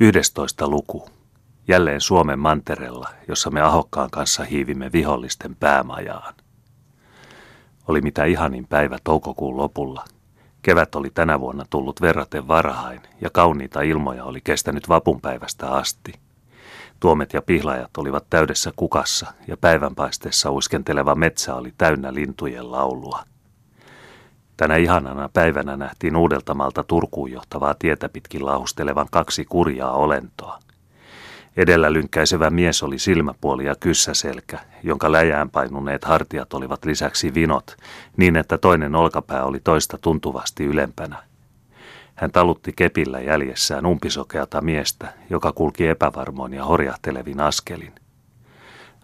11. luku. Jälleen Suomen mantereella, jossa me Ahokkaan kanssa hiivimme vihollisten päämajaan. Oli mitä ihanin päivä toukokuun lopulla. Kevät oli tänä vuonna tullut verraten varhain ja kauniita ilmoja oli kestänyt vapunpäivästä asti. Tuomet ja pihlajat olivat täydessä kukassa ja päivänpaisteessa uiskenteleva metsä oli täynnä lintujen laulua. Tänä ihanana päivänä nähtiin Uudeltamalta Turkuun johtavaa tietä pitkin laahustelevan kaksi kurjaa olentoa. Edellä lynkkäisevä mies oli silmäpuoli ja kyssäselkä, jonka läjään painuneet hartiat olivat lisäksi vinot, niin että toinen olkapää oli toista tuntuvasti ylempänä. Hän talutti kepillä jäljessään umpisokeata miestä, joka kulki epävarmoin ja horjahtelevin askelin.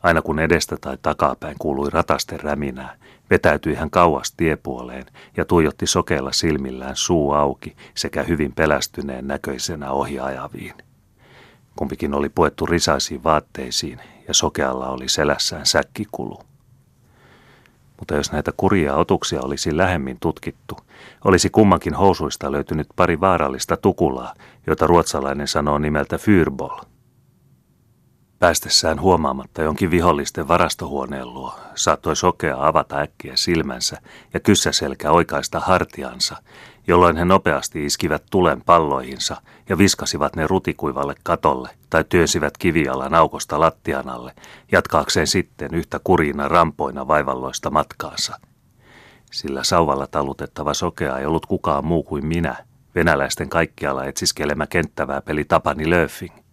Aina kun edestä tai takapäin kuului ratasten räminää, vetäytyi hän kauas tiepuoleen ja tuijotti sokeilla silmillään suu auki sekä hyvin pelästyneen näköisenä ohjaajaviin. Kumpikin oli puettu risaisiin vaatteisiin ja sokealla oli selässään säkkikulu. Mutta jos näitä kurjia otuksia olisi lähemmin tutkittu, olisi kummankin housuista löytynyt pari vaarallista tukulaa, jota ruotsalainen sanoo nimeltä fyrbol – Päästessään huomaamatta jonkin vihollisten varastohuoneen luo, saattoi sokea avata äkkiä silmänsä ja kyssäselkä oikaista hartiansa, jolloin he nopeasti iskivät tulen palloihinsa ja viskasivat ne rutikuivalle katolle tai työnsivät kivialan aukosta lattian alle, jatkaakseen sitten yhtä kuriina rampoina vaivalloista matkaansa. Sillä sauvalla talutettava sokea ei ollut kukaan muu kuin minä, venäläisten kaikkialla etsiskelemä kenttävää peli Tapani Löfing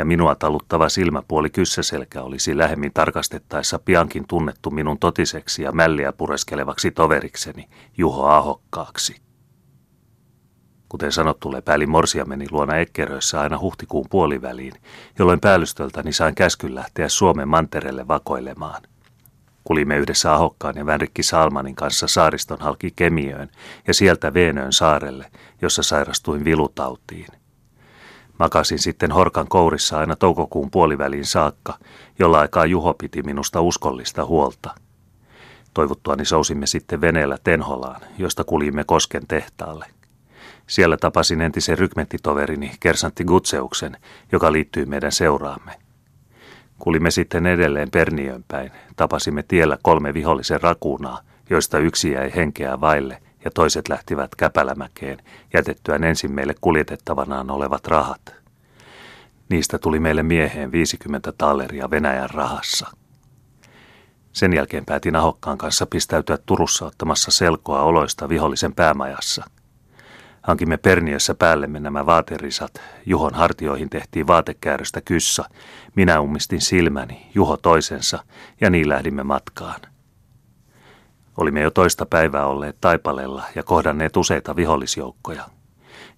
ja minua taluttava silmäpuoli kyssäselkä olisi lähemmin tarkastettaessa piankin tunnettu minun totiseksi ja mälliä pureskelevaksi toverikseni Juho Ahokkaaksi. Kuten sanottu, lepäili morsiameni luona ekkeröissä aina huhtikuun puoliväliin, jolloin päällystöltäni sain käskyn lähteä Suomen mantereelle vakoilemaan. Kulimme yhdessä Ahokkaan ja Vänrikki Salmanin kanssa saariston halki Kemiöön ja sieltä Veenöön saarelle, jossa sairastuin vilutautiin. Makasin sitten Horkan kourissa aina toukokuun puoliväliin saakka, jolla aikaa Juho piti minusta uskollista huolta. Toivuttuani sousimme sitten veneellä Tenholaan, josta kulimme Kosken tehtaalle. Siellä tapasin entisen rykmenttitoverini Kersantti Gutseuksen, joka liittyy meidän seuraamme. Kulimme sitten edelleen Perniön päin. Tapasimme tiellä kolme vihollisen rakunaa, joista yksi jäi henkeä vaille – ja toiset lähtivät Käpälämäkeen, jätettyään ensin meille kuljetettavanaan olevat rahat. Niistä tuli meille mieheen 50 talleria Venäjän rahassa. Sen jälkeen päätin Ahokkaan kanssa pistäytyä Turussa ottamassa selkoa oloista vihollisen päämajassa. Hankimme Perniössä päällemme nämä vaaterisat. Juhon hartioihin tehtiin vaatekääröstä kyssä. Minä ummistin silmäni, Juho toisensa, ja niin lähdimme matkaan. Olimme jo toista päivää olleet Taipalella ja kohdanneet useita vihollisjoukkoja.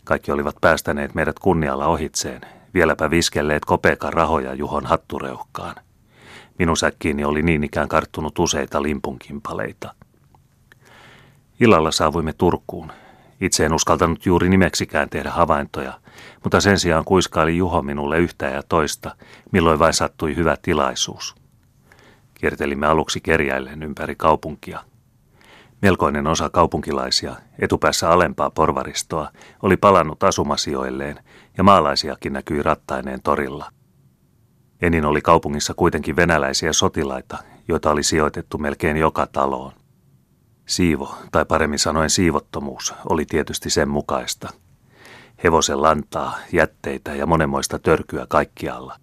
Kaikki olivat päästäneet meidät kunnialla ohitseen, vieläpä viskelleet kopeekan rahoja Juhon hattureuhkaan. Minun säkkiini oli niin ikään karttunut useita limpunkimpaleita. Illalla saavuimme Turkuun. Itse en uskaltanut juuri nimeksikään tehdä havaintoja, mutta sen sijaan kuiskaili Juho minulle yhtä ja toista, milloin vain sattui hyvä tilaisuus. Kiertelimme aluksi kerjäillen ympäri kaupunkia – Melkoinen osa kaupunkilaisia, etupäässä alempaa porvaristoa, oli palannut asumasijoilleen ja maalaisiakin näkyi rattaineen torilla. Enin oli kaupungissa kuitenkin venäläisiä sotilaita, joita oli sijoitettu melkein joka taloon. Siivo, tai paremmin sanoen siivottomuus, oli tietysti sen mukaista. Hevosen lantaa, jätteitä ja monenmoista törkyä kaikkialla –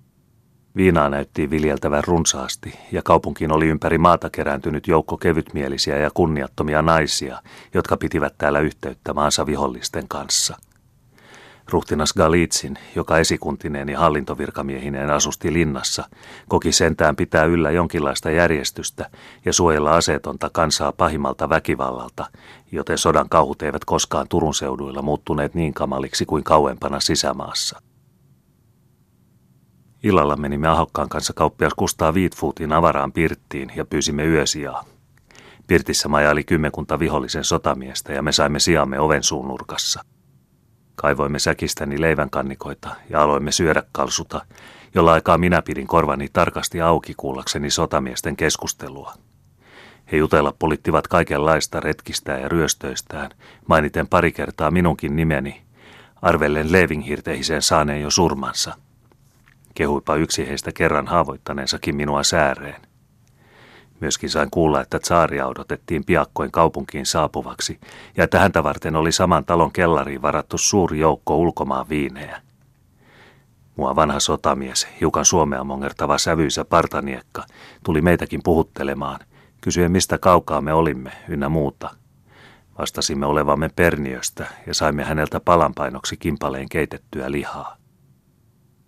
Viinaa näytti viljeltävän runsaasti, ja kaupunkiin oli ympäri maata kerääntynyt joukko kevytmielisiä ja kunniattomia naisia, jotka pitivät täällä yhteyttä maansa vihollisten kanssa. Ruhtinas Galitsin, joka esikuntineen ja hallintovirkamiehineen asusti linnassa, koki sentään pitää yllä jonkinlaista järjestystä ja suojella aseetonta kansaa pahimmalta väkivallalta, joten sodan kauhut eivät koskaan Turun seuduilla muuttuneet niin kamaliksi kuin kauempana sisämaassa. Illalla menimme Ahokkaan kanssa kauppias Kustaa Viitfuutin avaraan pirttiin ja pyysimme yösijaa. Pirtissä majaili kymmenkunta vihollisen sotamiestä ja me saimme sijamme oven suunurkassa. Kaivoimme säkistäni leivänkannikoita ja aloimme syödä kalsuta, jolla aikaa minä pidin korvani tarkasti auki kuullakseni sotamiesten keskustelua. He jutella polittivat kaikenlaista retkistä ja ryöstöistään, mainiten pari kertaa minunkin nimeni, arvellen Levinghirtehiseen saaneen jo surmansa. Kehuipa yksi heistä kerran haavoittaneensakin minua sääreen. Myöskin sain kuulla, että tsaaria odotettiin piakkoin kaupunkiin saapuvaksi ja että häntä varten oli saman talon kellariin varattu suuri joukko ulkomaan viinejä. Mua vanha sotamies, hiukan suomea mongertava sävyisä partaniekka, tuli meitäkin puhuttelemaan, kysyen mistä kaukaa me olimme, ynnä muuta. Vastasimme olevamme Perniöstä ja saimme häneltä palanpainoksi kimpaleen keitettyä lihaa.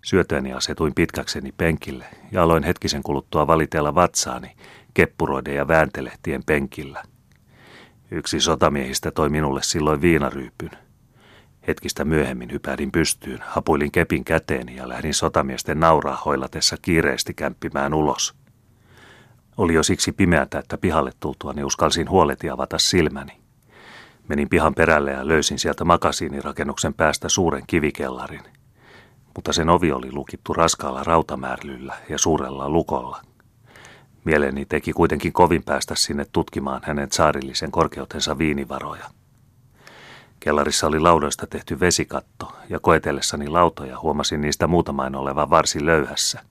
Syötyäni asetuin pitkäkseni penkille ja aloin hetkisen kuluttua valitella vatsaani keppuroiden ja vääntelehtien penkillä. Yksi sotamiehistä toi minulle silloin viinaryypyn. Hetkistä myöhemmin hypähdin pystyyn, hapuilin kepin käteeni ja lähdin sotamiesten nauraa hoilatessa kiireesti kämppimään ulos. Oli jo siksi pimeätä, että pihalle tultuani uskalsin huoleti avata silmäni. Menin pihan perälle ja löysin sieltä makasiinirakennuksen päästä suuren kivikellarin. Mutta sen ovi oli lukittu raskaalla rautamärlyllä ja suurella lukolla. Mieleni teki kuitenkin kovin päästä sinne tutkimaan hänen saarillisen korkeutensa viinivaroja. Kellarissa oli laudoista tehty vesikatto, ja koetellessani lautoja huomasin niistä muutamain olevan varsin löyhässä.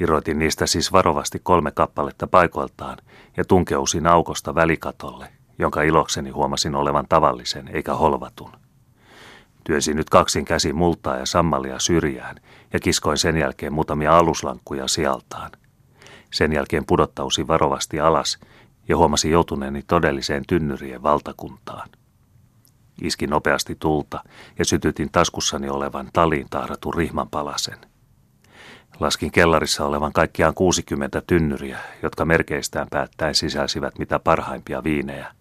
Iroitin niistä siis varovasti kolme kappaletta paikoiltaan ja tunkeusin aukosta välikatolle, jonka ilokseni huomasin olevan tavallisen eikä holvatun. Työnsin nyt kaksin käsi multaa ja sammalia syrjään ja kiskoin sen jälkeen muutamia aluslankkuja sieltaan – sen jälkeen pudottausi varovasti alas ja huomasi joutuneeni todelliseen tynnyrien valtakuntaan. Iskin nopeasti tulta ja sytytin taskussani olevan taliin tahratun rihmanpalasen. Laskin kellarissa olevan kaikkiaan 60 tynnyriä, jotka merkeistään päättäen sisälsivät mitä parhaimpia viinejä.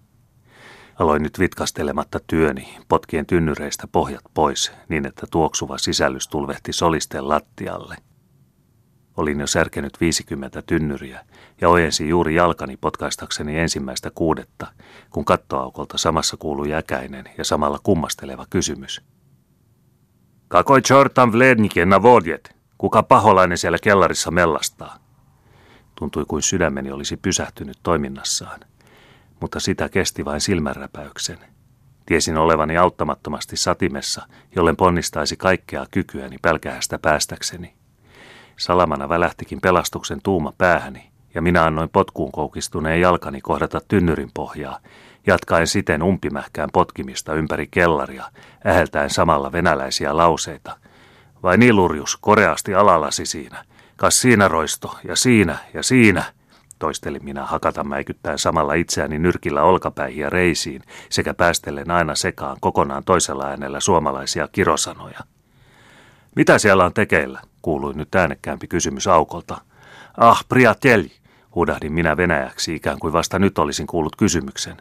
Aloin nyt vitkastelematta työni, potkien tynnyreistä pohjat pois, niin että tuoksuva sisällys tulvehti solisten lattialle – Olin jo särkenyt 50 tynnyriä ja ojensin juuri jalkani potkaistakseni ensimmäistä kuudetta, kun kattoaukolta samassa kuului jäkäinen ja samalla kummasteleva kysymys. Kakoi chortan vledniken na vodjet? Kuka paholainen siellä kellarissa mellastaa? Tuntui kuin sydämeni olisi pysähtynyt toiminnassaan, mutta sitä kesti vain silmänräpäyksen. Tiesin olevani auttamattomasti satimessa, jollen ponnistaisi kaikkea kykyäni pälkähästä päästäkseni. Salamana välähtikin pelastuksen tuuma päähäni, ja minä annoin potkuun koukistuneen jalkani kohdata tynnyrin pohjaa, jatkaen siten umpimähkään potkimista ympäri kellaria, äheltäen samalla venäläisiä lauseita. Vai nilurjus, koreasti alalasi siinä. Kas siinä roisto, ja siinä, ja siinä, toistelin minä hakata mäikyttäen samalla itseäni nyrkillä olkapäihin ja reisiin, sekä päästellen aina sekaan kokonaan toisella äänellä suomalaisia kirosanoja. Mitä siellä on tekeillä? kuului nyt äänekkäämpi kysymys aukolta. Ah, priatelj, huudahdin minä venäjäksi, ikään kuin vasta nyt olisin kuullut kysymyksen.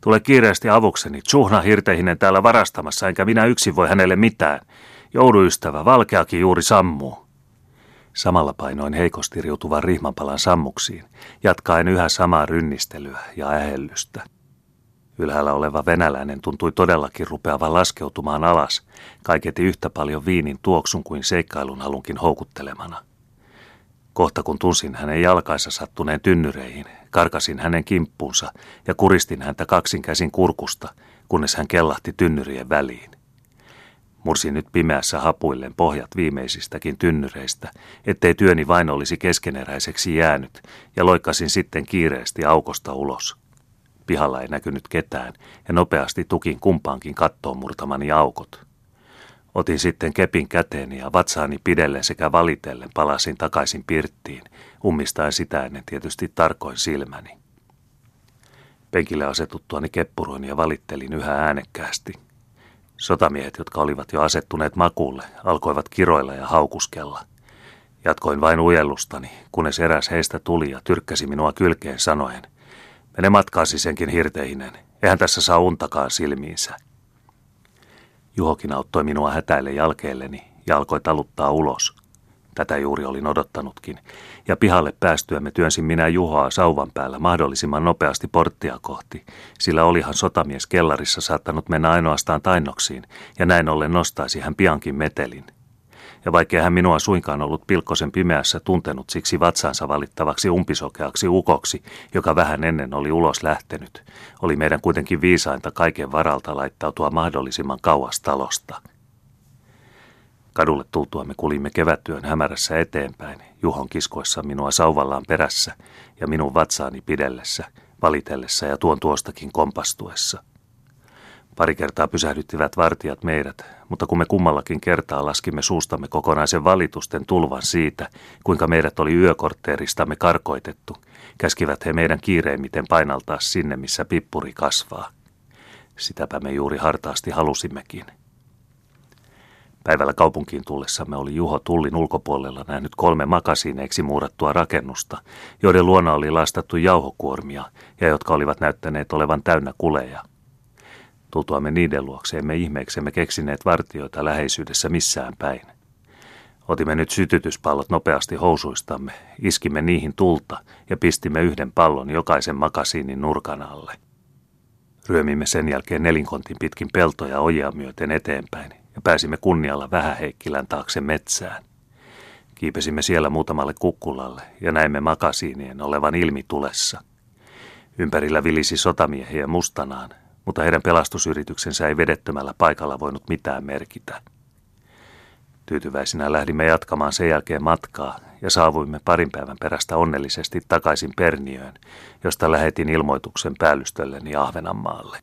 Tule kiireesti avukseni, Tsuhna hirtehinen täällä varastamassa, enkä minä yksin voi hänelle mitään. Jouduystävä, valkeakin juuri sammuu. Samalla painoin heikosti riutuvan rihmanpalan sammuksiin, jatkaen yhä samaa rynnistelyä ja ähellystä. Ylhäällä oleva venäläinen tuntui todellakin rupeavan laskeutumaan alas, kaiketi yhtä paljon viinin tuoksun kuin seikkailun halunkin houkuttelemana. Kohta kun tunsin hänen jalkaissa sattuneen tynnyreihin, karkasin hänen kimppuunsa ja kuristin häntä kaksin käsin kurkusta, kunnes hän kellahti tynnyrien väliin. Mursin nyt pimeässä hapuillen pohjat viimeisistäkin tynnyreistä, ettei työni vain olisi keskeneräiseksi jäänyt, ja loikkasin sitten kiireesti aukosta ulos. Pihalla ei näkynyt ketään ja nopeasti tukin kumpaankin kattoon murtamani aukot. Otin sitten kepin käteeni ja vatsaani pidellen sekä valitellen palasin takaisin pirttiin, ummistaen sitä ennen tietysti tarkoin silmäni. Penkille asetuttuani keppuroin ja valittelin yhä äänekkäästi. Sotamiehet, jotka olivat jo asettuneet makuulle, alkoivat kiroilla ja haukuskella. Jatkoin vain ujellustani, kunnes eräs heistä tuli ja tyrkkäsi minua kylkeen sanoen – Mene matkaasi senkin hirteinen. Eihän tässä saa untakaan silmiinsä. Juhokin auttoi minua hätäille jalkeelleni ja alkoi taluttaa ulos. Tätä juuri olin odottanutkin, ja pihalle päästyämme työnsin minä Juhoa sauvan päällä mahdollisimman nopeasti porttia kohti, sillä olihan sotamies kellarissa saattanut mennä ainoastaan tainnoksiin, ja näin ollen nostaisi hän piankin metelin – ja vaikkei hän minua suinkaan ollut pilkkosen pimeässä tuntenut siksi vatsansa valittavaksi umpisokeaksi ukoksi, joka vähän ennen oli ulos lähtenyt, oli meidän kuitenkin viisainta kaiken varalta laittautua mahdollisimman kauas talosta – Kadulle tultuamme kulimme kevättyön hämärässä eteenpäin, Juhon kiskoissa minua sauvallaan perässä ja minun vatsaani pidellessä, valitellessa ja tuon tuostakin kompastuessa. Pari kertaa pysähdyttivät vartijat meidät, mutta kun me kummallakin kertaa laskimme suustamme kokonaisen valitusten tulvan siitä, kuinka meidät oli yökortteeristamme karkoitettu, käskivät he meidän kiireimmiten painaltaa sinne, missä pippuri kasvaa. Sitäpä me juuri hartaasti halusimmekin. Päivällä kaupunkiin tullessamme oli Juho Tullin ulkopuolella nähnyt kolme makasiineiksi muurattua rakennusta, joiden luona oli lastattu jauhokuormia ja jotka olivat näyttäneet olevan täynnä kuleja. Tultuamme niiden luokse emme ihmeeksemme keksineet vartioita läheisyydessä missään päin. Otimme nyt sytytyspallot nopeasti housuistamme, iskimme niihin tulta ja pistimme yhden pallon jokaisen makasiinin nurkan alle. Ryömimme sen jälkeen nelinkontin pitkin peltoja ojia myöten eteenpäin ja pääsimme kunnialla Vähäheikkilän taakse metsään. Kiipesimme siellä muutamalle kukkulalle ja näimme makasiinien olevan ilmitulessa. Ympärillä vilisi sotamiehiä mustanaan, mutta heidän pelastusyrityksensä ei vedettömällä paikalla voinut mitään merkitä. Tyytyväisinä lähdimme jatkamaan sen jälkeen matkaa ja saavuimme parin päivän perästä onnellisesti takaisin Perniöön, josta lähetin ilmoituksen päällystölleni Ahvenanmaalle.